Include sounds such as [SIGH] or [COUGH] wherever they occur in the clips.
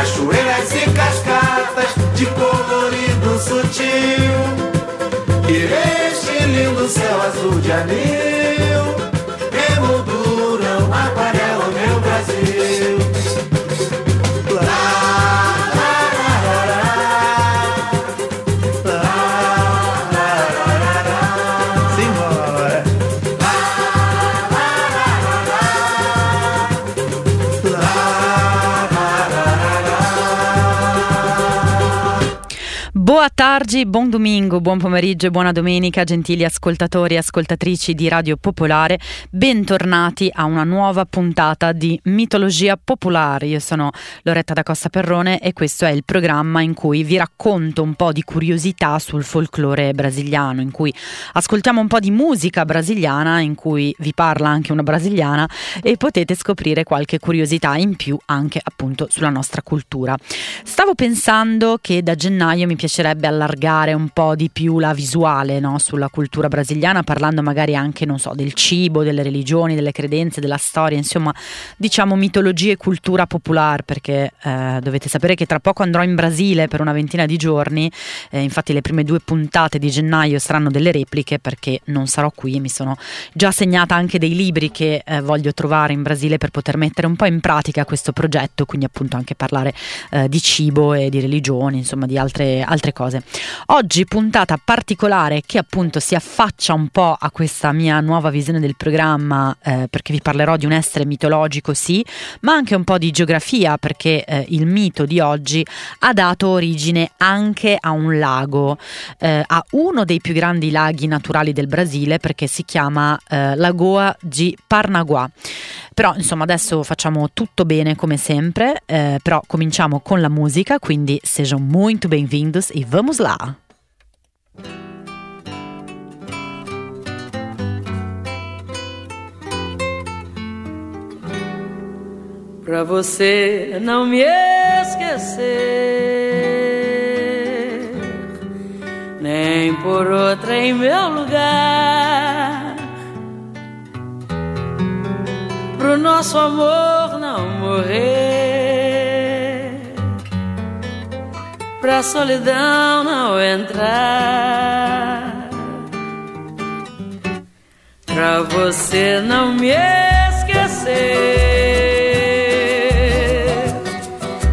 cachoeiras e cascatas de colorido sutil. E este lindo céu azul de anil Tarde, buon domingo, buon pomeriggio e buona domenica, gentili ascoltatori e ascoltatrici di Radio Popolare. Bentornati a una nuova puntata di Mitologia Popolare. Io sono Loretta da Costa Perrone e questo è il programma in cui vi racconto un po' di curiosità sul folklore brasiliano, in cui ascoltiamo un po' di musica brasiliana, in cui vi parla anche una brasiliana e potete scoprire qualche curiosità in più anche appunto sulla nostra cultura. Stavo pensando che da gennaio mi piacerebbe allargare un po' di più la visuale no? sulla cultura brasiliana, parlando magari anche, non so, del cibo, delle religioni, delle credenze, della storia, insomma, diciamo mitologia e cultura popolare, perché eh, dovete sapere che tra poco andrò in Brasile per una ventina di giorni, eh, infatti le prime due puntate di gennaio saranno delle repliche perché non sarò qui, mi sono già segnata anche dei libri che eh, voglio trovare in Brasile per poter mettere un po' in pratica questo progetto, quindi appunto anche parlare eh, di cibo e di religioni, insomma di altre, altre cose Oggi puntata particolare che appunto si affaccia un po' a questa mia nuova visione del programma eh, perché vi parlerò di un essere mitologico sì, ma anche un po' di geografia perché eh, il mito di oggi ha dato origine anche a un lago, eh, a uno dei più grandi laghi naturali del Brasile perché si chiama eh, Lagoa di Parnaguá. Però insomma adesso facciamo tutto bene come sempre, eh, però cominciamo con la musica, quindi sejam muito bem-vindos e vamos lá! Pra você não me esquecer, nem por outra em meu lugar pro nosso amor não morrer, pra solidão não entrar, pra você não me esquecer,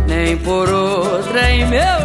nem por outra em meu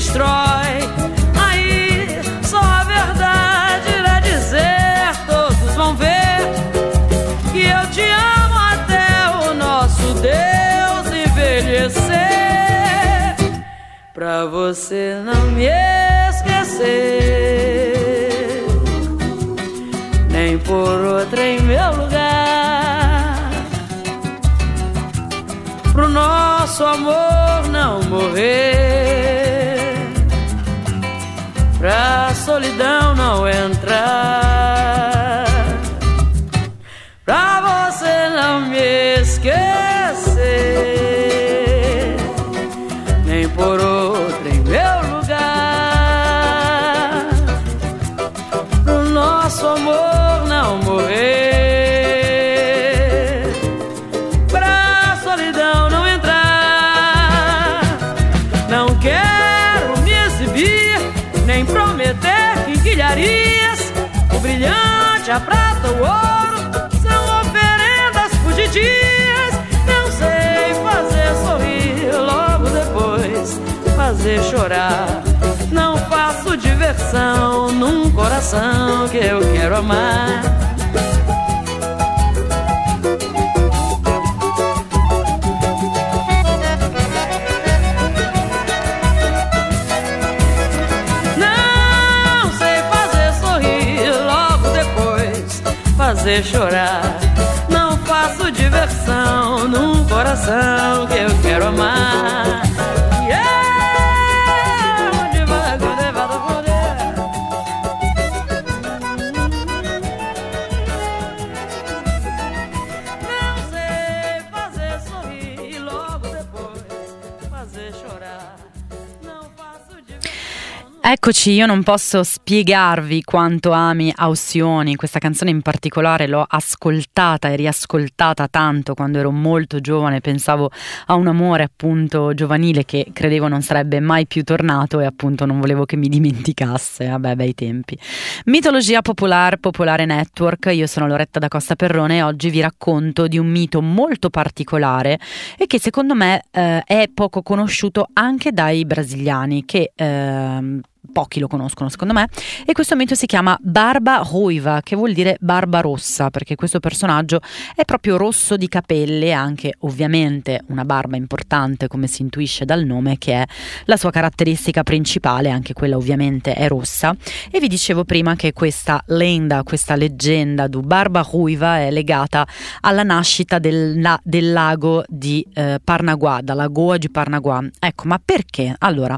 destrói. Aí só a verdade irá dizer, todos vão ver que eu te amo até o nosso Deus envelhecer pra você não me esquecer, nem por outra em meu lugar, pro nosso amor não morrer, pra solidão não entrar, ouro são oferendas fugidias. Não sei fazer sorrir logo depois fazer chorar. Não faço diversão num coração que eu quero amar. Fazer chorar. Não faço diversão num coração que eu quero amar. Eccoci, io non posso spiegarvi quanto ami Ausioni, questa canzone in particolare l'ho ascoltata e riascoltata tanto quando ero molto giovane, pensavo a un amore appunto giovanile che credevo non sarebbe mai più tornato e appunto non volevo che mi dimenticasse, vabbè bei tempi. Mitologia popolare, Popolare Network, io sono Loretta da Costa Perrone e oggi vi racconto di un mito molto particolare e che secondo me eh, è poco conosciuto anche dai brasiliani che eh, pochi lo conoscono secondo me, e questo mito si chiama Barba Ruiva, che vuol dire barba rossa, perché questo personaggio è proprio rosso di capelle, anche ovviamente una barba importante, come si intuisce dal nome, che è la sua caratteristica principale, anche quella ovviamente è rossa. E vi dicevo prima che questa lenda, questa leggenda du Barba Ruiva è legata alla nascita del, del lago di eh, Parnaguà, dalla Goa di Parnaguà. Ecco, ma perché? Allora,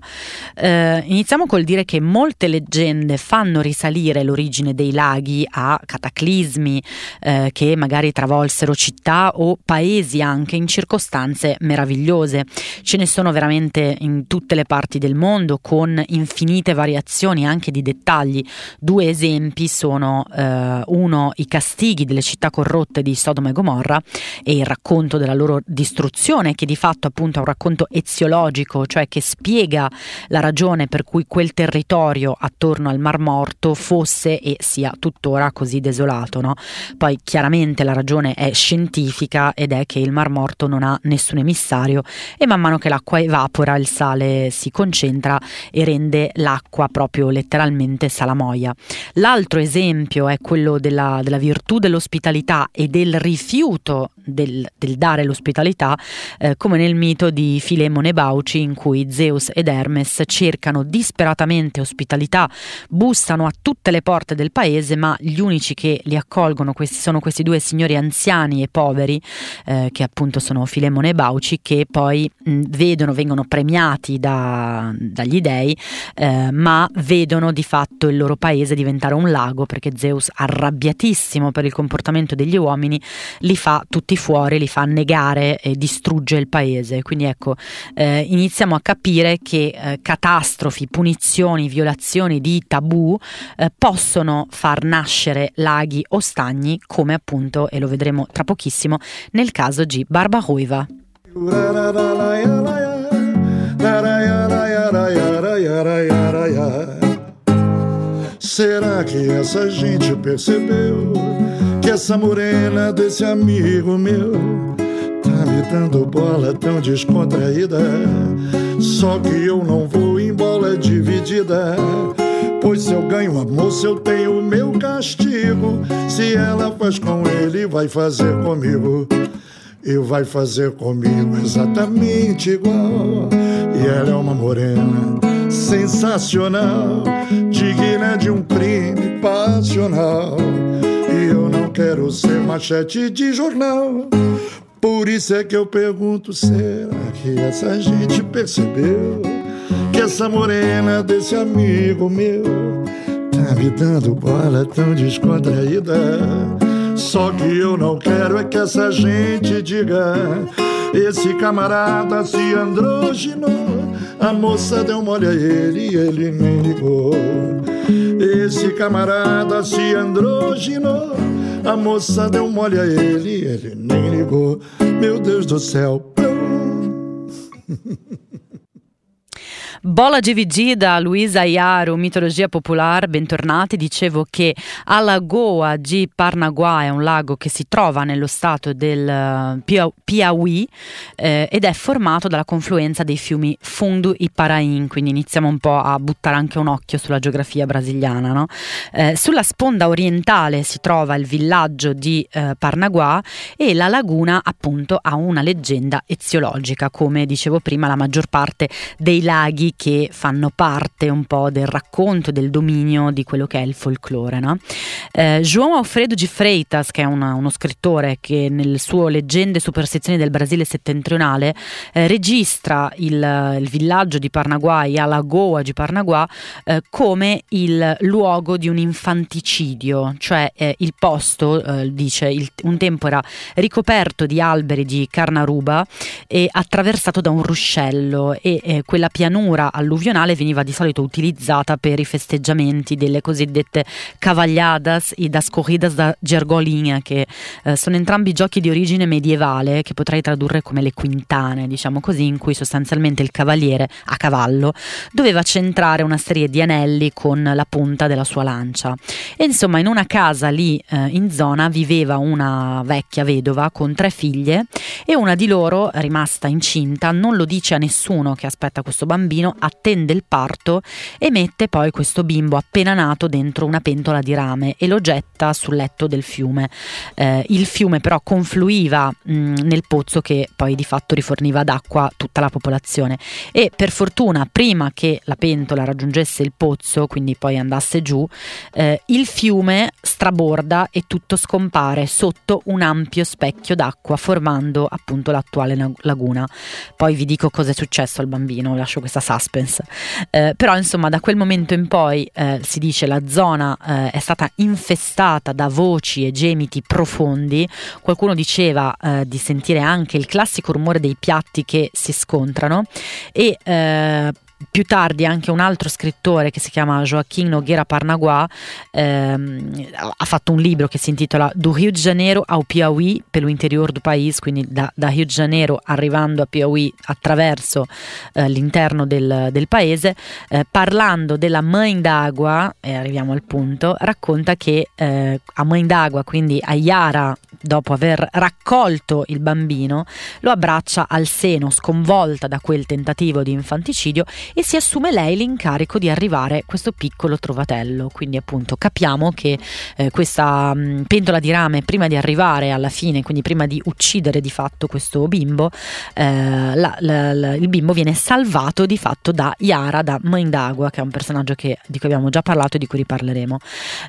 eh, iniziamo col dire che molte leggende fanno risalire l'origine dei laghi a cataclismi eh, che magari travolsero città o paesi anche in circostanze meravigliose. Ce ne sono veramente in tutte le parti del mondo con infinite variazioni anche di dettagli. Due esempi sono eh, uno i castighi delle città corrotte di Sodoma e Gomorra e il racconto della loro distruzione che di fatto appunto è un racconto eziologico, cioè che spiega la ragione per cui quel territorio territorio attorno al Mar Morto fosse e sia tuttora così desolato. No? Poi chiaramente la ragione è scientifica ed è che il Mar Morto non ha nessun emissario e man mano che l'acqua evapora il sale si concentra e rende l'acqua proprio letteralmente salamoia. L'altro esempio è quello della, della virtù dell'ospitalità e del rifiuto del, del dare l'ospitalità, eh, come nel mito di Filemone Bauci in cui Zeus ed Hermes cercano disperatamente veramente ospitalità, bussano a tutte le porte del paese, ma gli unici che li accolgono questi, sono questi due signori anziani e poveri, eh, che appunto sono Filemone e Bauci, che poi mh, vedono, vengono premiati da, dagli dei, eh, ma vedono di fatto il loro paese diventare un lago, perché Zeus, arrabbiatissimo per il comportamento degli uomini, li fa tutti fuori, li fa negare e distrugge il paese. Quindi ecco, eh, iniziamo a capire che eh, catastrofi, punizioni, aggressioni, violazioni di tabù eh, possono far nascere laghi o stagni come appunto, e lo vedremo tra pochissimo, nel caso di Barbaruiva. Será que essa gente percebeu que essa morena desse amigo meu tá me dando bola tão descontraída? Só que eu não vou em bola dividida. Pois se eu ganho a moça, eu tenho meu castigo. Se ela faz com ele, vai fazer comigo. E vai fazer comigo exatamente igual. E ela é uma morena sensacional, digna de um crime passional. E eu não quero ser machete de jornal. Por isso é que eu pergunto: será que essa gente percebeu que essa morena desse amigo meu tá me dando bola tão descontraída? Só que eu não quero é que essa gente diga. Esse camarada se androginou, a moça deu mole a ele e ele nem ligou. Esse camarada se androginou. A moça deu mole a ele, ele nem ligou. Meu Deus do céu. [LAUGHS] Bola GVG da Luisa Iaro, Mitologia Popolare, bentornati. Dicevo che alla Goa di Parnaguá è un lago che si trova nello stato del uh, Piauí eh, ed è formato dalla confluenza dei fiumi Fundu e Parain, quindi iniziamo un po' a buttare anche un occhio sulla geografia brasiliana. No? Eh, sulla sponda orientale si trova il villaggio di eh, Parnaguá e la laguna appunto ha una leggenda eziologica, come dicevo prima la maggior parte dei laghi che fanno parte un po' del racconto, del dominio di quello che è il folklore. No? Eh, João Alfredo de Freitas, che è una, uno scrittore che nel suo Leggende e superstizioni del Brasile settentrionale eh, registra il, il, villaggio di Parnaguai, a Lagoa di Parnaguá, eh, come il luogo di un infanticidio, cioè eh, il posto, eh, dice, il, un tempo era ricoperto di alberi di carnaruba e attraversato da un ruscello e eh, quella pianura alluvionale veniva di solito utilizzata per i festeggiamenti delle cosiddette cavagliadas e das corridas da Gergolinha, che eh, sono entrambi giochi di origine medievale che potrei tradurre come le quintane, diciamo così, in cui sostanzialmente il cavaliere a cavallo doveva centrare una serie di anelli con la punta della sua lancia. E insomma, in una casa lì eh, in zona viveva una vecchia vedova con tre figlie e una di loro, rimasta incinta, non lo dice a nessuno che aspetta questo bambino, attende il parto e mette poi questo bimbo appena nato dentro una pentola di rame e lo getta sul letto del fiume. Eh, il fiume però confluiva mh, nel pozzo che poi di fatto riforniva d'acqua tutta la popolazione e per fortuna prima che la pentola raggiungesse il pozzo, quindi poi andasse giù, eh, il fiume straborda e tutto scompare sotto un ampio specchio d'acqua formando appunto l'attuale laguna. Poi vi dico cosa è successo al bambino, lascio questa suspense. Eh, però insomma da quel momento in poi eh, si dice la zona eh, è stata infestata da voci e gemiti profondi. Qualcuno diceva eh, di sentire anche il classico rumore dei piatti che si scontrano e eh, più tardi anche un altro scrittore che si chiama Joaquim Nogueira Parnaguá ehm, ha fatto un libro che si intitola Do Rio de Janeiro ao Piauí pelo interior do país, quindi da, da Rio de Janeiro arrivando a Piauí attraverso eh, l'interno del, del paese, eh, parlando della Mãe d'Agua, e arriviamo al punto, racconta che eh, a Mãe d'Agua, quindi a Yara, dopo aver raccolto il bambino, lo abbraccia al seno, sconvolta da quel tentativo di infanticidio e si assume lei l'incarico di arrivare questo piccolo trovatello. Quindi appunto capiamo che eh, questa mh, mm, pentola di rame prima di arrivare alla fine, quindi prima di uccidere di fatto questo bimbo, eh, la, la, la, il bimbo viene salvato di fatto da Yara, da Mindagua, che è un personaggio che, di cui abbiamo già parlato e di cui riparleremo.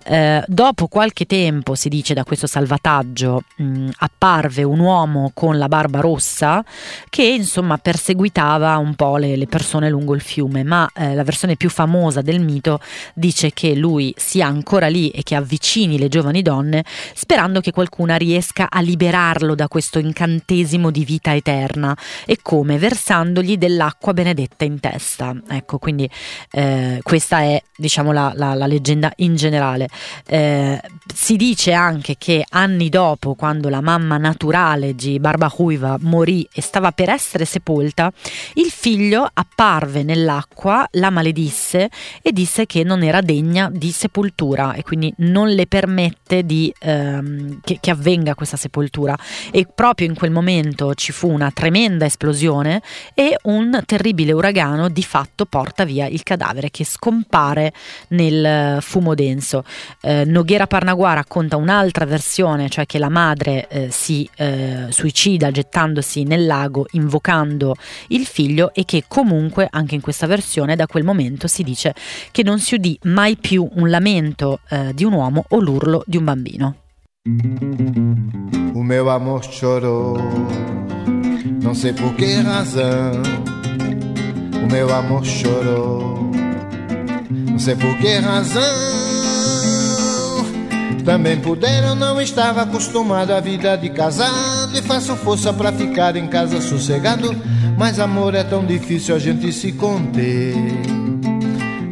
Eh, dopo qualche tempo, si dice, da questo salvataggio mh, mm, apparve un uomo con la barba rossa che insomma perseguitava un po' le, le persone lungo il fiume fiume, ma eh, la versione più famosa del mito dice che lui sia ancora lì e che avvicini le giovani donne sperando che qualcuna riesca a liberarlo da questo incantesimo di vita eterna e come versandogli dell'acqua benedetta in testa. Ecco, quindi eh, questa è diciamo la, la, la, leggenda in generale. Eh, si dice anche che anni dopo, quando la mamma naturale di Barba Huiva morì e stava per essere sepolta, il figlio apparve nel nell'acqua, la maledisse e disse che non era degna di sepoltura e quindi non le permette di, ehm, che, che avvenga questa sepoltura. E proprio in quel momento ci fu una tremenda esplosione e un terribile uragano di fatto porta via il cadavere che scompare nel fumo denso. Eh, Noghera Parnaguà racconta un'altra versione, cioè che la madre eh, si eh, suicida gettandosi nel lago invocando il figlio e che comunque anche in questo questa versione da quel momento si dice che non si udì mai più un lamento eh, di un uomo o l'urlo di un bambino. O meu amor chorou, não sei por que razão. O meu amor chorou, não sei por que razão. Também puderam, não estava acostumado à vida de casado e faço força para ficar em casa sossegado mas amor é tão difícil a gente se conter.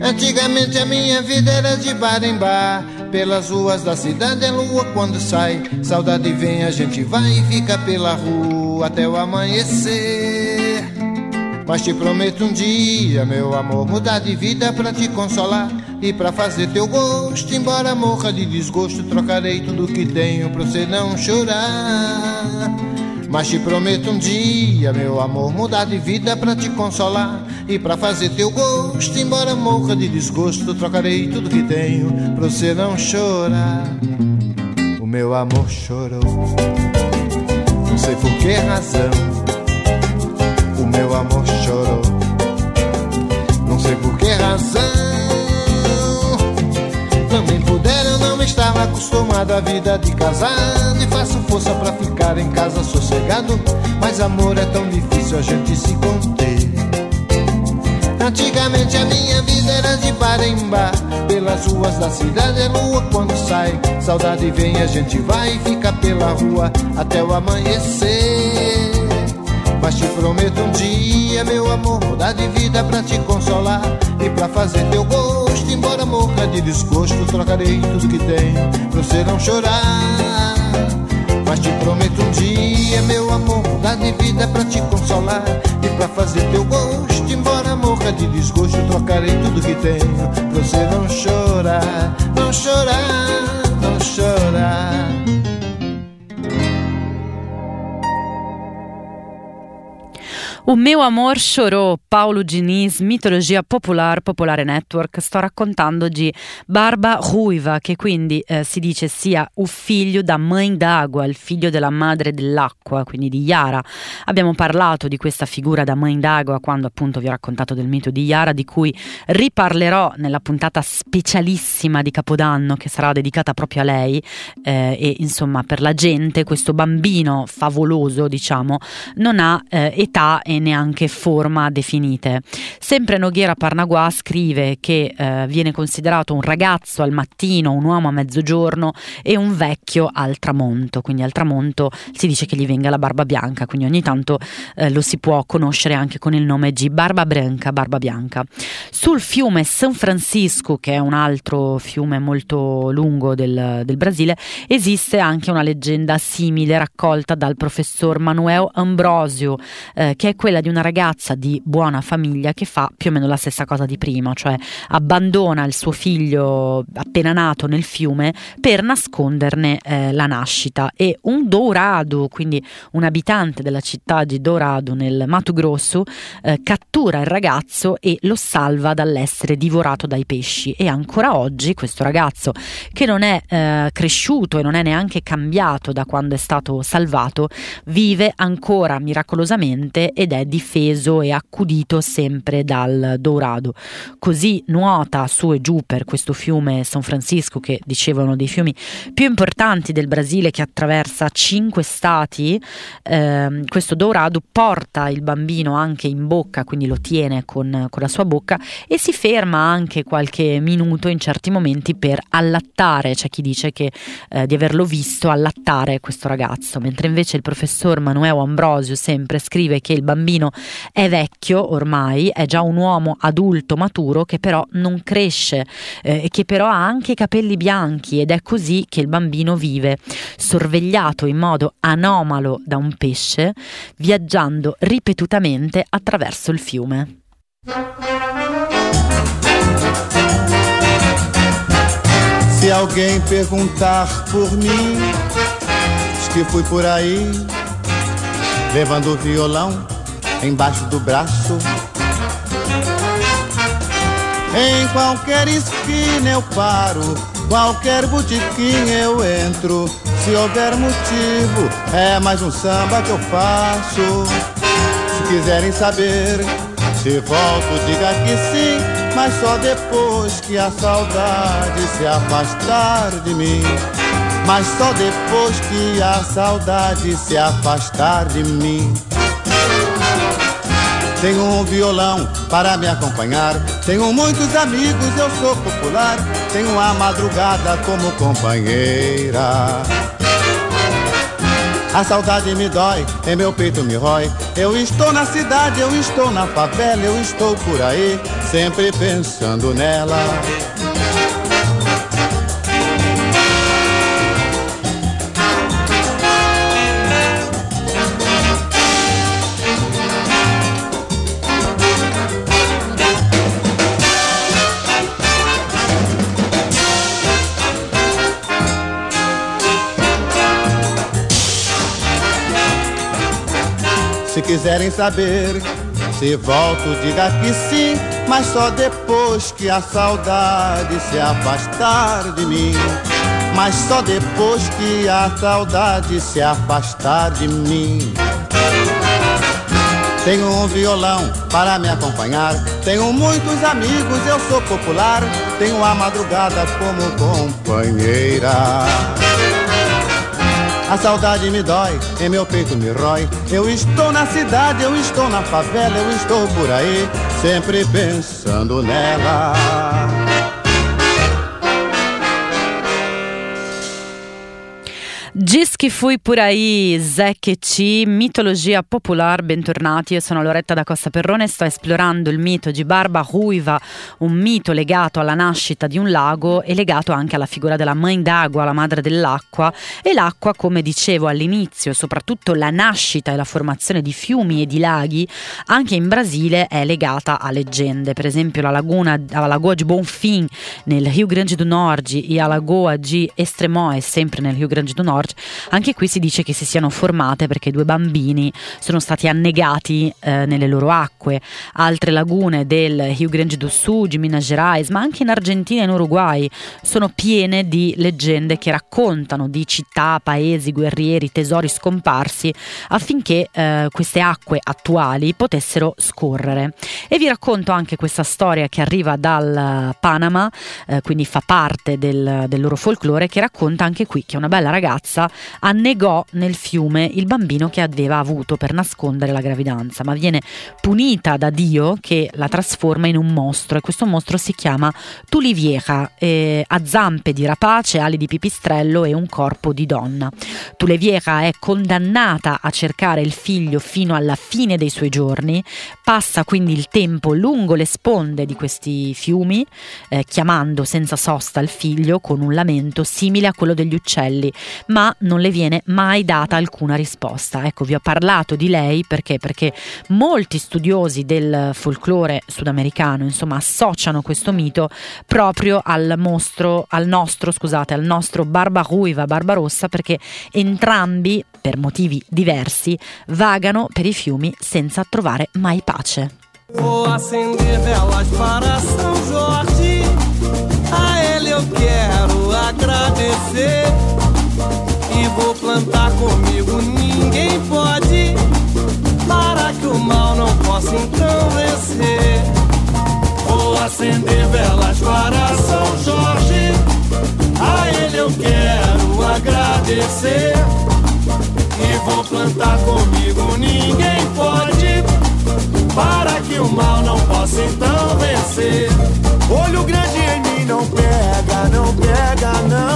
Antigamente a minha vida era de bar em bar. Pelas ruas da cidade é lua quando sai. Saudade vem, a gente vai e fica pela rua até o amanhecer. Mas te prometo um dia, meu amor, mudar de vida pra te consolar e pra fazer teu gosto. Embora morra de desgosto, trocarei tudo que tenho pra você não chorar. Mas te prometo um dia, meu amor, mudar de vida para te consolar e para fazer teu gosto. Embora morra de desgosto, trocarei tudo que tenho pra você não chorar. O meu amor chorou, não sei por que razão. O meu amor chorou, sei por que razão. Puder, eu não estava acostumado à vida de casado. E faço força pra ficar em casa sossegado. Mas amor é tão difícil a gente se conter. Antigamente a minha vida era de bar em bar Pelas ruas da cidade é lua quando sai Saudade vem, a gente vai e fica pela rua Até o amanhecer Mas te prometo um dia, meu amor Mudar de vida pra te consolar E pra fazer teu Embora morra de desgosto Trocarei tudo que tenho Pra você não chorar mas te prometo um dia, meu amor, de vida pra te consolar e pra fazer teu gosto. Embora morra de desgosto, trocarei tudo que tenho pra você não chorar, não chorar, não chorar. O meu amor chorou, Paolo Diniz, mitologia popolare, Popolare Network. Sto raccontando di Barba Ruiva, che quindi eh, si dice sia un figlio da mãe d'água, il figlio della madre dell'acqua, quindi di Yara. Abbiamo parlato di questa figura da mãe d'água quando appunto vi ho raccontato del mito di Yara, di cui riparlerò nella puntata specialissima di Capodanno che sarà dedicata proprio a lei eh, e insomma per la gente questo bambino favoloso, diciamo, non ha eh, età e neanche forma definite. Sempre Noghiera Parnagua scrive che eh, viene considerato un ragazzo al mattino, un uomo a mezzogiorno e un vecchio al tramonto, quindi al tramonto si dice che gli venga la barba bianca, quindi ogni tanto eh, lo si può conoscere anche con il nome di Barba Branca, Barba Bianca. Sul fiume San Francisco, che è un altro fiume molto lungo del, del Brasile, esiste anche una leggenda simile raccolta dal professor Manuel Ambrosio, eh, che è quella di una ragazza di buona famiglia che fa più o meno la stessa cosa di prima, cioè abbandona il suo figlio appena nato nel fiume per nasconderne eh, la nascita. E un Dourado, quindi un abitante della città di Dourado nel Mato Grosso, eh, cattura il ragazzo e lo salva dall'essere divorato dai pesci. E ancora oggi questo ragazzo che non è eh, cresciuto e non è neanche cambiato da quando è stato salvato vive ancora miracolosamente ed ed è difeso e accudito sempre dal Dourado. Così nuota su e giù per questo fiume San Francisco, che dicevano dei fiumi più importanti del Brasile, che attraversa cinque stati. Eh, questo Dourado porta il bambino anche in bocca, quindi lo tiene con, con la sua bocca e si ferma anche qualche minuto in certi momenti per allattare. C'è chi dice che, eh, di averlo visto allattare questo ragazzo, mentre invece il professor Manuel Ambrosio sempre scrive che il bambino bambino è vecchio ormai, è già un uomo adulto maturo che però non cresce eh, che però ha anche i capelli bianchi ed è così che il bambino vive, sorvegliato in modo anomalo da un pesce, viaggiando ripetutamente attraverso il fiume. Se alguém perguntar por mim, diz que fui por aí, levando o violão embaixo do braço. Em qualquer esquina eu paro, qualquer botiquim eu entro. Se houver motivo, é mais um samba que eu faço. Se quiserem saber, se volto, diga que sim, mas só depois que a saudade se afastar de mim. Mas só depois que a saudade se afastar de mim. Tenho um violão para me acompanhar. Tenho muitos amigos, eu sou popular. Tenho a madrugada como companheira. A saudade me dói, em meu peito me rói. Eu estou na cidade, eu estou na favela, eu estou por aí, sempre pensando nela. Quiserem saber, se volto, diga que sim, mas só depois que a saudade se afastar de mim. Mas só depois que a saudade se afastar de mim. Tenho um violão para me acompanhar. Tenho muitos amigos, eu sou popular. Tenho a madrugada como companheira. A saudade me dói, em meu peito me rói. Eu estou na cidade, eu estou na favela, eu estou por aí, sempre pensando nela. Diz che fui por aí, Zecchi, mitologia popolare, bentornati, io sono Loretta da Costa Perrone e sto esplorando il mito di Barba Ruiva, un mito legato alla nascita di un lago e legato anche alla figura della Mãe d'Agua, la madre dell'acqua, e l'acqua, come dicevo all'inizio, soprattutto la nascita e la formazione di fiumi e di laghi, anche in Brasile è legata a leggende, per esempio la laguna, la Lagoa de Bonfim nel Rio Grande do Norte e la Lagoa di Estremoes, sempre nel Rio Grande do Norte. Anche qui si dice che si siano formate perché due bambini sono stati annegati eh, nelle loro acque. Altre lagune del Rio Grande do Sul, di Minas Gerais, ma anche in Argentina e in Uruguay sono piene di leggende che raccontano di città, paesi, guerrieri, tesori scomparsi affinché eh, queste acque attuali potessero scorrere. E vi racconto anche questa storia che arriva dal Panama, eh, quindi fa parte del, del loro folklore, che racconta anche qui che una bella ragazza annegò nel fiume il bambino che aveva avuto per nascondere la gravidanza, ma viene punita da Dio che la trasforma in un mostro e questo mostro si chiama Tulivieja, eh, ha zampe di rapace, ali di pipistrello e un corpo di donna. Tulivieja è condannata a cercare il figlio fino alla fine dei suoi giorni, passa quindi il tempo lungo le sponde di questi fiumi, eh, chiamando senza sosta il figlio con un lamento simile a quello degli uccelli, ma non le viene mai data alcuna risposta. Ecco, vi ho parlato di lei perché? Perché molti studiosi del folklore sudamericano, insomma, associano questo mito proprio al mostro, al nostro, scusate, al nostro Barbaruiva, Barbarossa, perché entrambi, per motivi diversi, vagano per i fiumi senza trovare mai pace. Vou acender velas para São Jorge, a ele eu quero agradecer. Agradecer. E vou plantar comigo. Ninguém pode para que o mal não possa então vencer. Olho grande em mim não pega, não pega. Não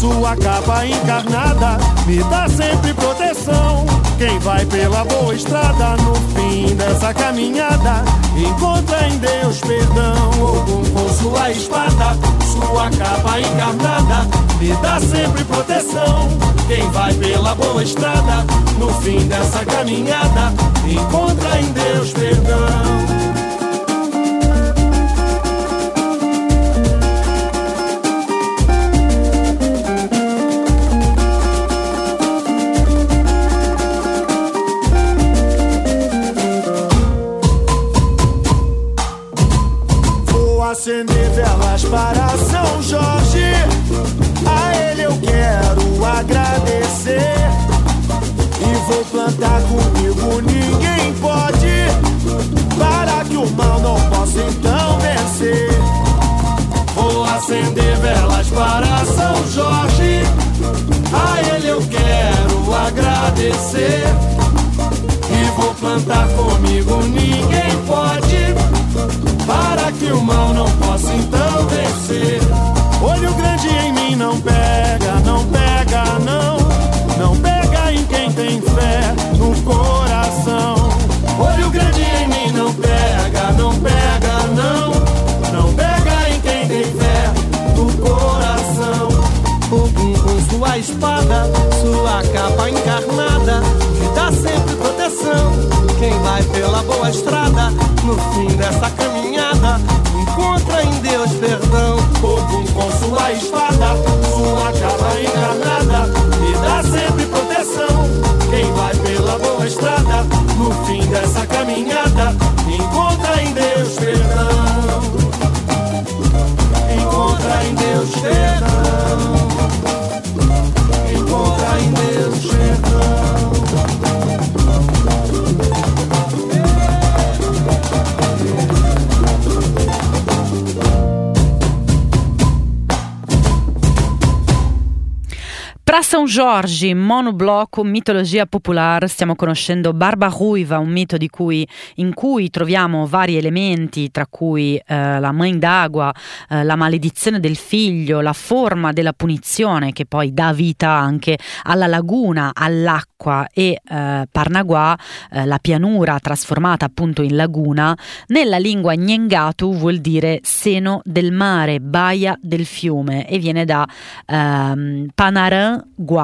sua capa encarnada, me dá sempre proteção. Quem vai pela boa estrada no fim dessa caminhada, encontra em Deus perdão. Ogum com sua espada, sua capa encarnada, me dá sempre proteção. Quem vai pela boa estrada, no fim dessa caminhada, encontra em Deus perdão. Plantar comigo, ninguém pode para que o mal não possa então vencer. Olho grande em mim não pega, não pega, não. Não pega em quem tem fé no coração. Olho grande em mim não pega, não pega, não. Não pega em quem tem fé no coração. Ogum com sua espada, sua capa encarnada, que dá sempre proteção vai pela boa estrada, no fim dessa caminhada, encontra em Deus perdão. Povo com sua espada, sua capa encarnada, me dá sempre proteção. Quem vai pela boa estrada, no fim dessa caminhada, encontra em Deus perdão. Encontra em Deus perdão. Jorge, monoblocco, mitologia popolare, stiamo conoscendo Barba Ruiva, un mito cui, in cui troviamo vari elementi, tra cui eh, la mãe d'acqua, eh, la maledizione del figlio, la forma della punizione che poi dà vita anche alla laguna, all'acqua e eh, Parnaguà, eh, la pianura trasformata appunto in laguna, nella lingua Nyengatu vuol dire seno del mare, baia del fiume e viene da ehm, Panarin Gua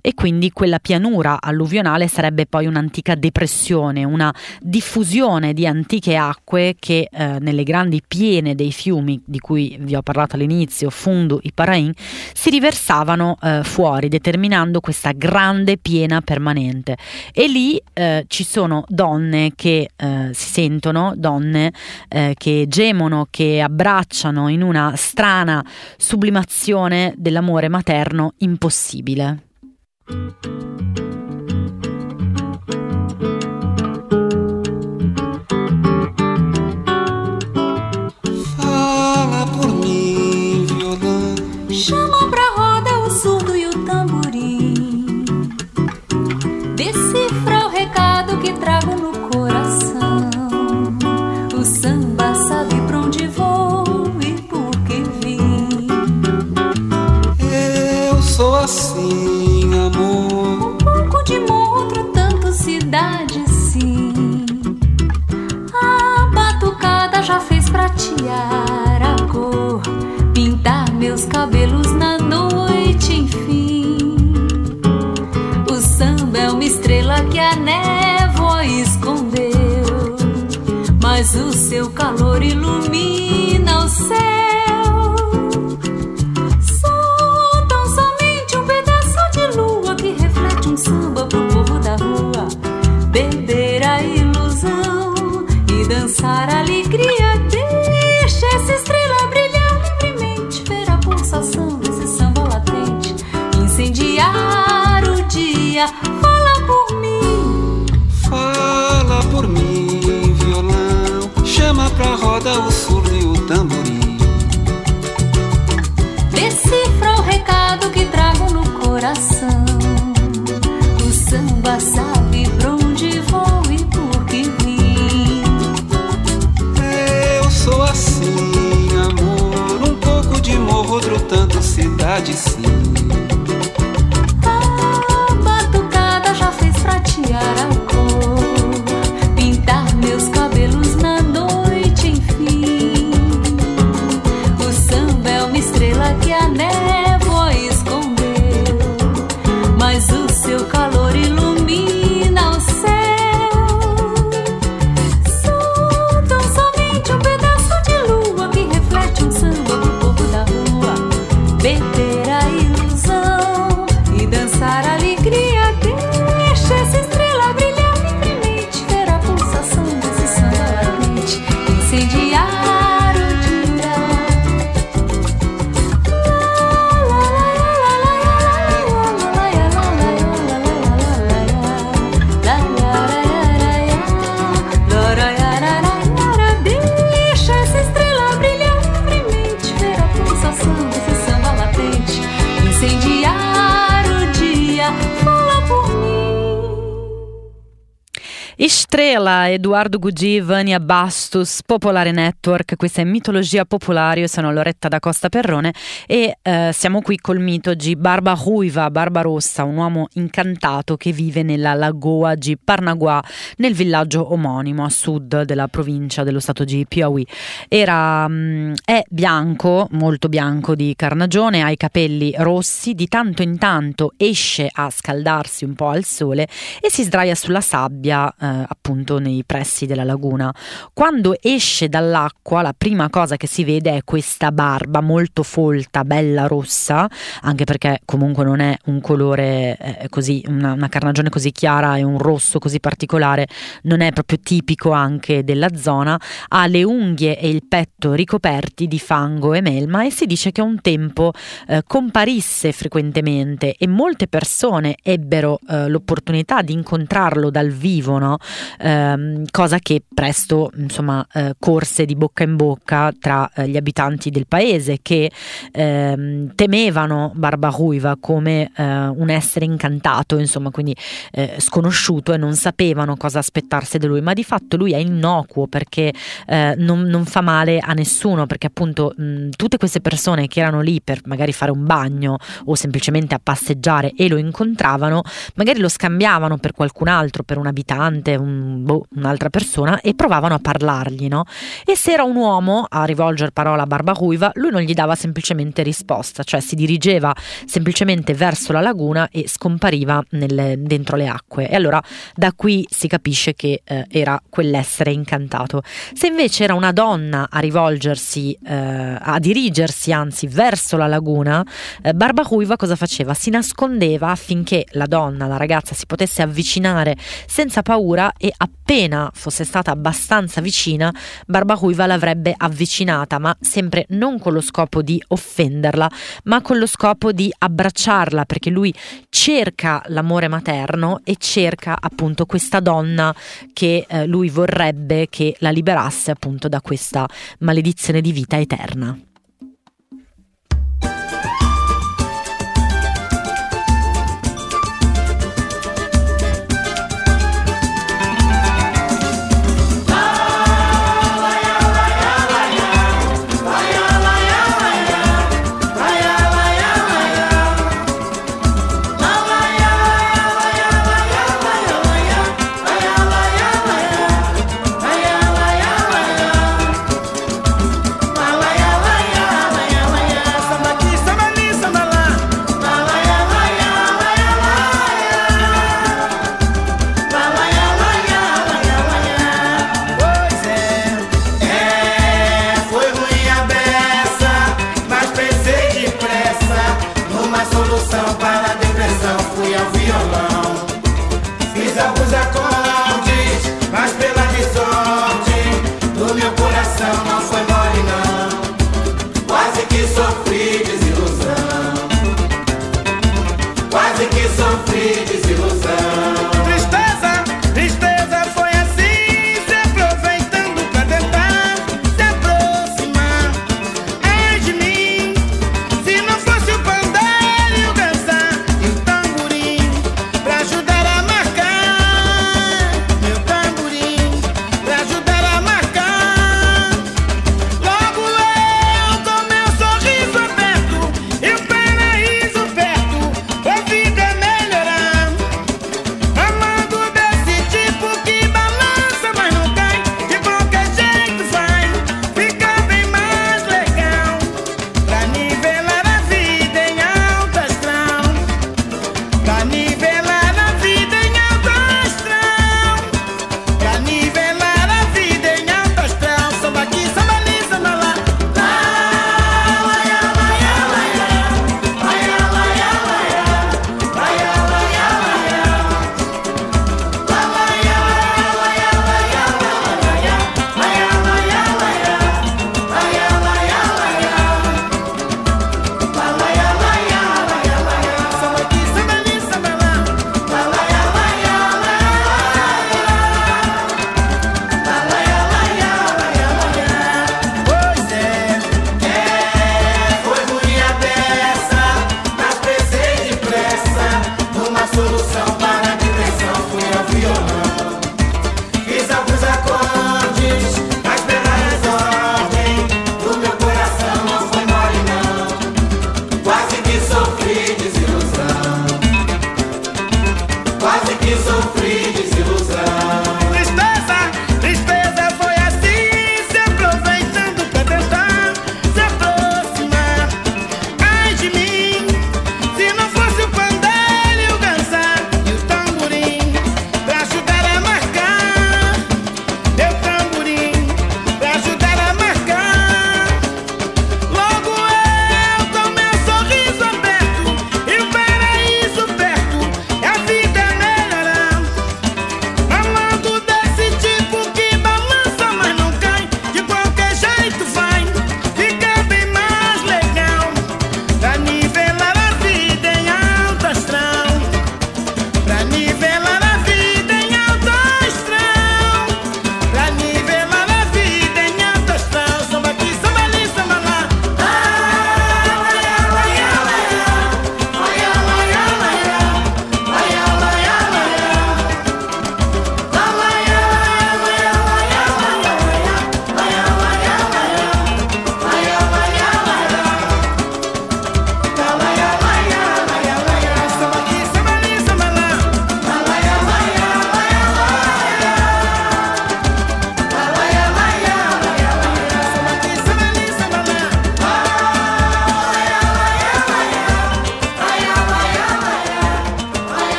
e quindi quella pianura alluvionale sarebbe poi un'antica depressione, una diffusione di antiche acque che eh, nelle grandi piene dei fiumi di cui vi ho parlato all'inizio, Fundu Parain, si riversavano eh, fuori determinando questa grande piena permanente e lì eh, ci sono donne che eh, si sentono, donne eh, che gemono, che abbracciano in una strana sublimazione dell'amore materno impossibile possibile. Fala por mim, violão. Chama pra roda o surdo e o tamborim. Decifra o recado que trago no coração. O samba sabe pra onde vou e por que vim. Eu sou assim, sim. A batucada já fez pratear a cor, pintar meus cabelos na noite, enfim. O samba é uma estrela que a névoa escondeu, mas o seu calor ilumina o céu. Roda o surdo e o tamborim. Decifra o recado que trago no coração. O samba sabe pra onde vou e por que vim. Eu sou assim, amor. Um pouco de morro, outro tanto cidade Estrela, Edoardo Gugi, Vania Bastos, Popolare Network, questa è Mitologia Popolare, io sono Loretta da Costa Perrone e eh, siamo qui col mito di Barba Ruiva, Barba Rossa, un uomo incantato che vive nella lagoa di Parnaguà, nel villaggio omonimo a sud della provincia dello stato di Piauí. Era, mh, è bianco, molto bianco di carnagione, ha i capelli rossi, di tanto in tanto esce a scaldarsi un po' al sole e si sdraia sulla sabbia eh, appunto nei pressi della laguna. Quando esce dall'acqua la prima cosa che si vede è questa barba molto folta, bella rossa, anche perché comunque non è un colore eh, così, una, una carnagione così chiara e un rosso così particolare, non è proprio tipico anche della zona, ha le unghie e il petto ricoperti di fango e melma e si dice che un tempo eh, comparisse frequentemente e molte persone ebbero eh, l'opportunità di incontrarlo dal vivo, no? Ehm, cosa che presto insomma eh, corse di bocca in bocca tra eh, gli abitanti del paese che ehm, temevano Barbaruiva come eh, un essere incantato, insomma, quindi eh, sconosciuto e non sapevano cosa aspettarsi da lui, ma di fatto lui è innocuo perché eh, non, non, fa male a nessuno, perché appunto mh, tutte queste persone che erano lì per magari fare un bagno o semplicemente a passeggiare e lo incontravano, magari lo scambiavano per qualcun altro, per un abitante, un, boh, un'altra persona e provavano a parlargli, no? E se era un uomo a rivolgere parola a Barbaruiva, lui non gli dava semplicemente risposta, cioè si dirigeva semplicemente verso la laguna e scompariva nelle, dentro le acque. E allora da qui si capisce che eh, era quell'essere incantato. Se invece era una donna a rivolgersi, eh, a dirigersi anzi verso la laguna, eh, Barbaruiva cosa faceva? Si nascondeva affinché la donna, la ragazza, si potesse avvicinare senza paura e appena fosse stata abbastanza vicina, Barbaruiva l'avrebbe avvicinata, ma sempre non con lo scopo di offenderla, ma con lo scopo di abbracciarla, perché lui cerca l'amore materno e cerca appunto questa donna che eh, lui vorrebbe che la liberasse appunto da questa maledizione di vita eterna.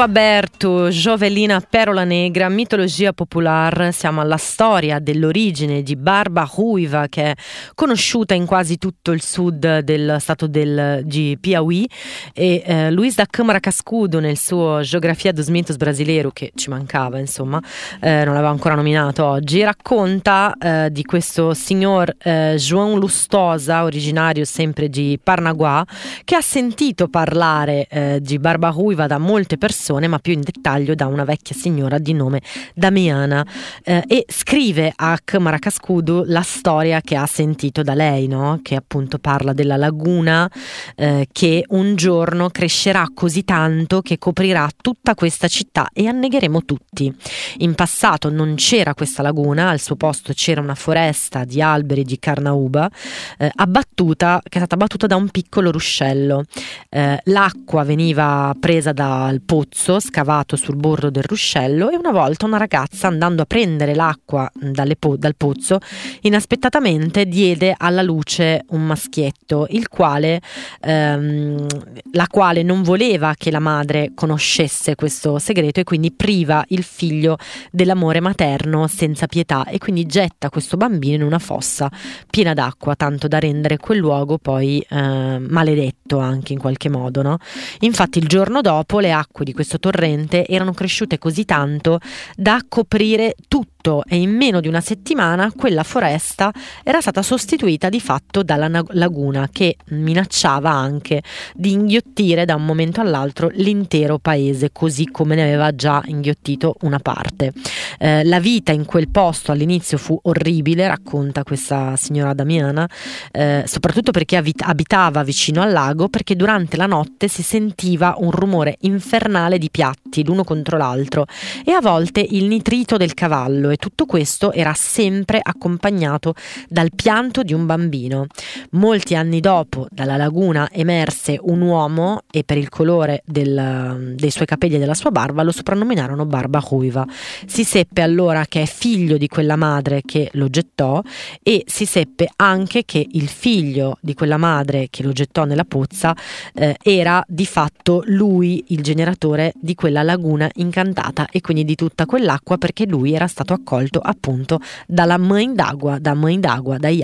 aberto. Aperto, Jovelina Perola Negra, mitologia popolare, siamo alla storia dell'origine di Barba Ruiva che è conosciuta in quasi tutto il sud del stato del, di Piauí e eh, Luis da Câmara Cascudo nel suo Geografia dos Mitos Brasileiro, che ci mancava insomma, eh, non l'aveva ancora nominato oggi, racconta eh, di questo signor eh, João Lustosa, originario sempre di Parnaguá, che ha sentito parlare eh, di Barba Ruiva da molte persone, ma più in dettaglio da una vecchia signora di nome Damiana eh, e scrive a Maracascudo la storia che ha sentito da lei, no? che appunto parla della laguna eh, che un giorno crescerà così tanto che coprirà tutta questa città e annegheremo tutti. In passato non c'era questa laguna, al suo posto c'era una foresta di alberi di Carnauba eh, abbattuta, che è stata abbattuta da un piccolo ruscello. Eh, l'acqua veniva presa dal pozzo scavato sul bordo del ruscello e una volta una ragazza andando a prendere l'acqua po- dal pozzo inaspettatamente diede alla luce un maschietto il quale ehm, la quale non voleva che la madre conoscesse questo segreto e quindi priva il figlio dell'amore materno senza pietà e quindi getta questo bambino in una fossa piena d'acqua tanto da rendere quel luogo poi eh, maledetto anche in qualche modo no? infatti il giorno dopo le acque di questo torrente erano cresciute così tanto da coprire tutto e in meno di una settimana quella foresta era stata sostituita di fatto dalla laguna che minacciava anche di inghiottire da un momento all'altro l'intero paese così come ne aveva già inghiottito una parte. Eh, la vita in quel posto all'inizio fu orribile, racconta questa signora Damiana, eh, soprattutto perché abitava vicino al lago perché durante la notte si sentiva un rumore infernale di piatti l'uno contro l'altro e a volte il nitrito del cavallo e tutto questo era sempre accompagnato dal pianto di un bambino. Molti anni dopo dalla laguna emerse un uomo e per il colore del, dei suoi capelli e della sua barba lo soprannominarono Barba Ruiva. Si seppe allora che è figlio di quella madre che lo gettò e si seppe anche che il figlio di quella madre che lo gettò nella pozza eh, era di fatto lui il generatore di quella laguna incantata e quindi di tutta quell'acqua perché lui era stato accolto appunto dalla mãe d'água, da mãe d'água, da. E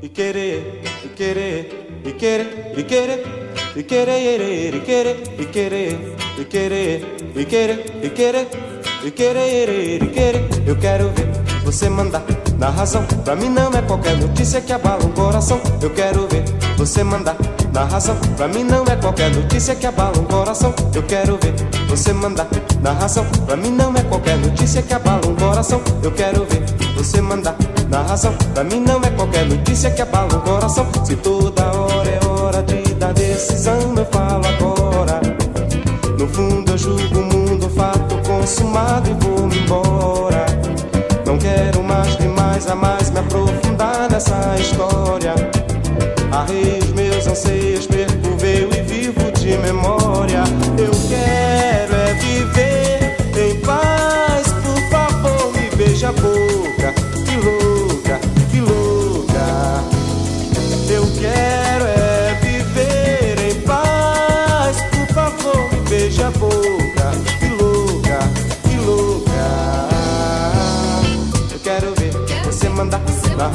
e e e e e e e e e e e querer, eu quero ver você mandar na razão. Pra mim não é qualquer notícia que abala um coração. Eu quero ver você mandar na razão. Pra mim não é qualquer notícia que abala um coração. Eu quero ver você mandar na razão. Pra mim não é qualquer notícia que abala um coração. Eu quero ver você mandar na razão. Pra mim não é qualquer notícia que abala um coração. Se toda hora é hora de dar decisão, eu falo agora. No fundo eu julgo o mundo, fato consumado e vou me embora. Quero mais demais a mais me aprofundar nessa história. Arrei os meus anseios, perco e vivo de memória. Eu quero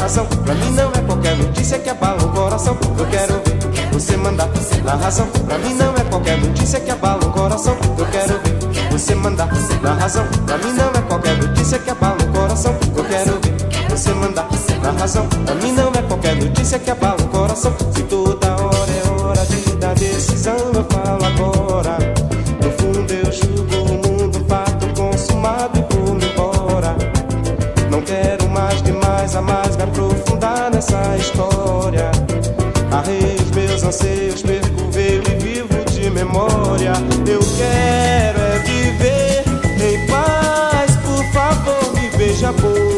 Pra mim não é qualquer notícia que abala o coração. Eu quero ver você mandar na razão. Pra mim não é qualquer notícia que abala o coração. Eu quero ver você mandar na razão. Pra mim não é qualquer notícia que abala o coração. Eu quero ver você mandar na razão. Pra mim não é qualquer notícia que abala o coração. Se toda hora é hora de dar decisão, eu falo agora. Mais a mais me aprofundar nessa história. Arrei os meus anseios, perco veio e vivo de memória. Eu quero é viver em paz, por favor, me beija a boca.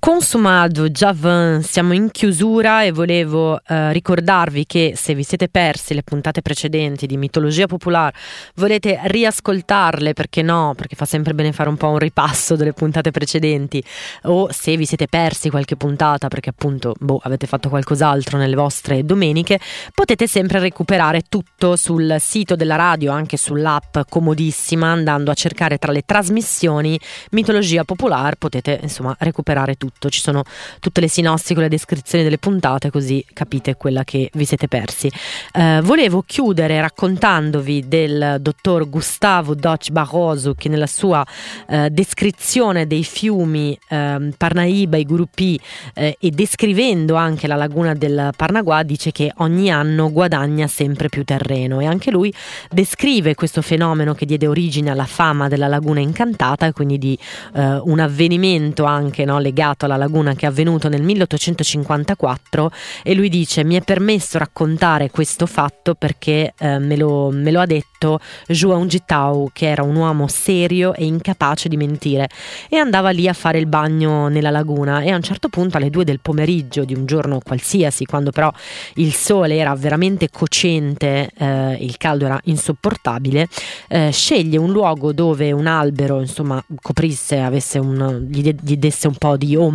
Consumato, Javan, siamo in chiusura e volevo eh, ricordarvi che se vi siete persi le puntate precedenti di Mitologia Popolare, volete riascoltarle, perché no, perché fa sempre bene fare un po' un ripasso delle puntate precedenti, o se vi siete persi qualche puntata perché appunto boh, avete fatto qualcos'altro nelle vostre domeniche, potete sempre recuperare tutto sul sito della radio, anche sull'app comodissima, andando a cercare tra le trasmissioni Mitologia Popolare, potete insomma recuperare recuperare tutto, ci sono tutte le sinossi con le descrizioni delle puntate così capite quella che vi siete persi. Eh, volevo chiudere raccontandovi del dottor Gustavo Doc Barroso che nella sua eh, descrizione dei fiumi eh, Parnaíba e Gurupi e descrivendo anche la laguna del Parnaguà dice che ogni anno guadagna sempre più terreno e anche lui descrive questo fenomeno che diede origine alla fama della laguna incantata e quindi di eh, un avvenimento anche no, legato alla laguna che è avvenuto nel 1854 e lui dice mi è permesso raccontare questo fatto perché eh, me, lo, me, lo, ha detto Juan Gitau che era un uomo serio e incapace di mentire e andava lì a fare il bagno nella laguna. E a un certo punto alle due del pomeriggio di un giorno qualsiasi quando però il sole era veramente cocente eh, il caldo era insopportabile eh, sceglie un luogo dove un albero insomma coprisse avesse un, gli, gli desse un po' di ombra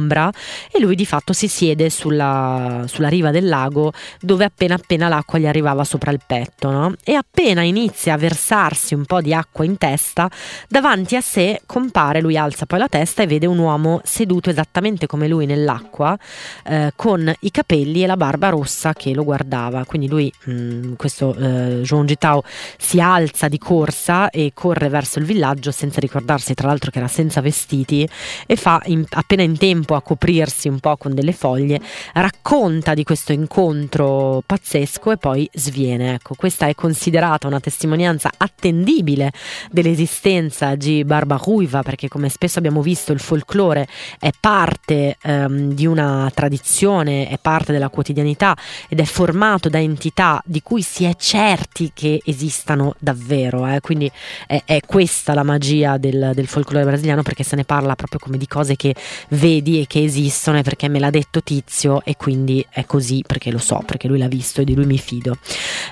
e lui di fatto si siede sulla, sulla riva del lago dove appena appena l'acqua gli arrivava sopra il petto no? e appena inizia a versarsi un po' di acqua in testa davanti a sé compare, lui alza poi la testa e vede un uomo seduto esattamente come lui nell'acqua eh, con i capelli e la barba rossa che lo guardava quindi lui, mh, mm, questo eh, Zhuang Jitao si alza di corsa e corre verso il villaggio senza ricordarsi tra l'altro che era senza vestiti e fa in, appena in tempo a coprirsi un po' con delle foglie, racconta di questo incontro pazzesco e poi sviene. Ecco, questa è considerata una testimonianza attendibile dell'esistenza di Barbaruiva, perché come spesso abbiamo visto il folklore è parte ehm, di una tradizione, è parte della quotidianità ed è formato da entità di cui si è certi che esistano davvero. Eh? Quindi è, è, questa la magia del, del folklore brasiliano perché se ne parla proprio come di cose che vedi e che esistono è perché me l'ha detto Tizio e quindi è così perché lo so, perché lui l'ha visto e di lui mi fido.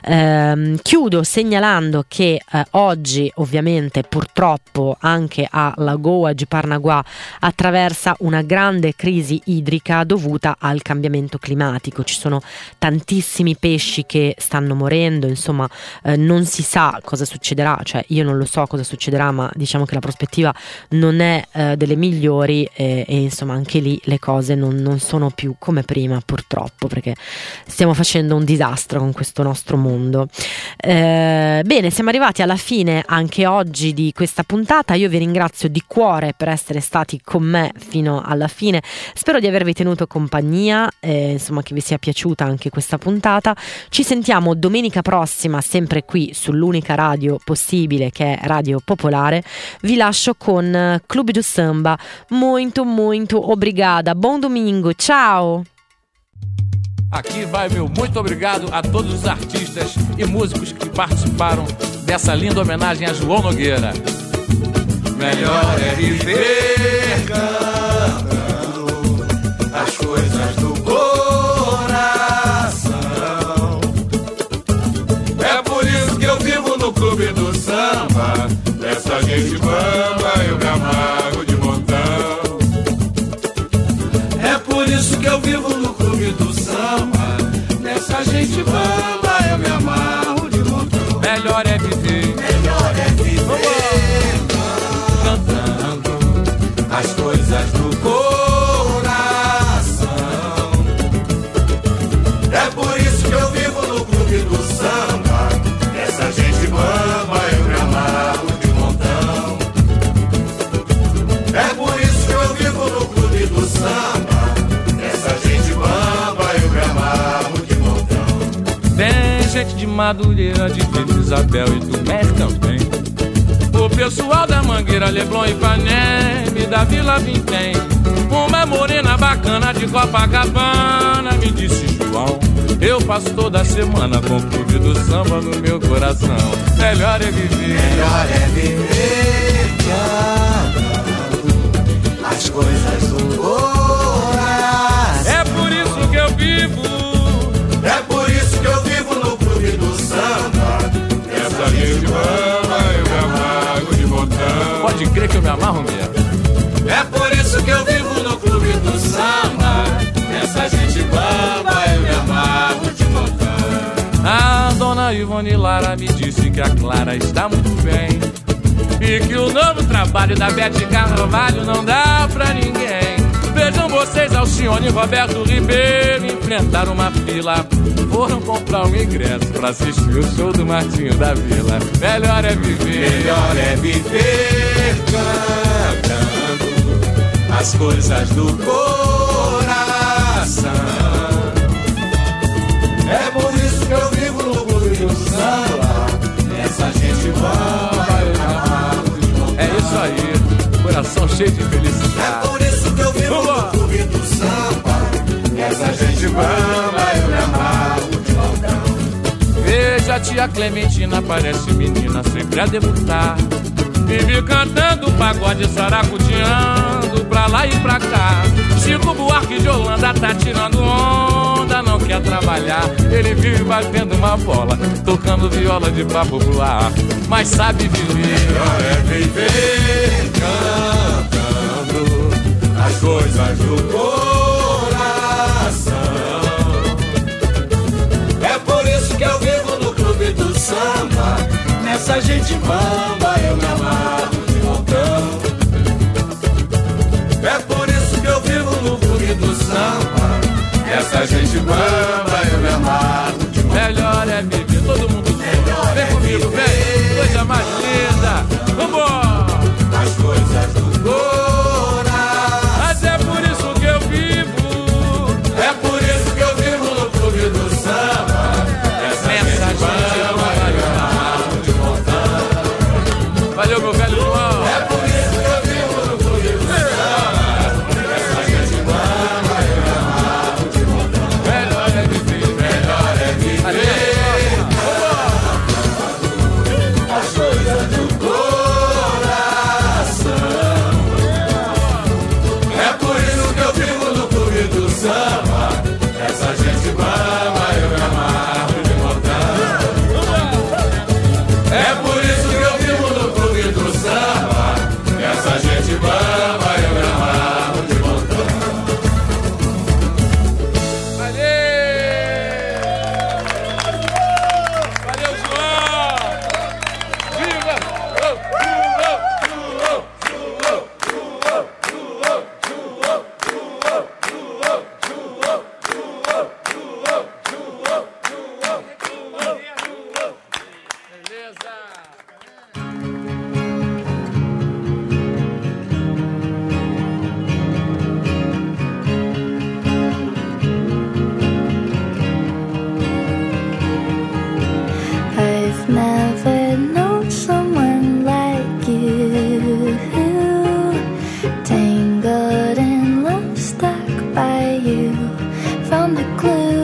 Ehm, chiudo segnalando che eh, oggi ovviamente purtroppo anche a Lagoa di Parnaguà attraversa una grande crisi idrica dovuta al cambiamento climatico. Ci sono tantissimi pesci che stanno morendo, insomma eh, non si sa cosa succederà, cioè io non lo so cosa succederà, ma diciamo che la prospettiva non è eh, delle migliori e, e insomma anche lì le cose non, non, sono più come prima purtroppo perché stiamo facendo un disastro con questo nostro mondo. Eh, bene, siamo arrivati alla fine anche oggi di questa puntata, io vi ringrazio di cuore per essere stati con me fino alla fine, spero di avervi tenuto compagnia, eh, insomma che vi sia piaciuta anche questa puntata, ci sentiamo domenica prossima sempre qui sull'unica radio possibile che è Radio Popolare, vi lascio con Club do Samba, muito, muito obrigada. Bom domingo, tchau! Aqui vai meu muito obrigado a todos os artistas e músicos que participaram dessa linda homenagem a João Nogueira. Melhor é viver Madureira, de Vila Isabel e do México também. O pessoal da Mangueira, Leblon e Paneme, da Vila Vintém. Uma morena bacana de Copacabana, me disse João. Eu passo toda semana com o do samba no meu coração. Melhor é viver. Melhor é viver me amarro mesmo. É por isso que eu vivo no clube do samba. Essa gente bamba eu me amarro de montão. A dona Ivone Lara me disse que a Clara está muito bem. E que o novo trabalho da Bete Carvalho não dá pra ninguém. Vejam vocês, Alcione e Roberto Ribeiro enfrentaram uma fila. Foram comprar um ingresso pra assistir o show do Martinho da Vila. Melhor é viver. Melhor é viver cantando as coisas do coração. É por isso que eu vivo no clube do samba. Essa gente vai É isso aí, coração cheio de felicidade. É por isso que eu vivo no clube do samba. Essa gente montão. Veja a tia Clementina, parece menina sempre a debutar. Vive cantando pagode saracuteando pra lá e pra cá. Chico Buarque de Holanda tá tirando onda, não quer trabalhar. Ele vive batendo uma bola, tocando viola de papo pro ar. Mas sabe viver. É viver cantando as coisas do coração. Nessa gente bamba eu me amarro de montão. É por isso que eu vivo no clube do samba. Essa gente bamba eu me amarro de montão. Melhor é viver, todo mundo junto. Vem comigo, vem. by you from the glue.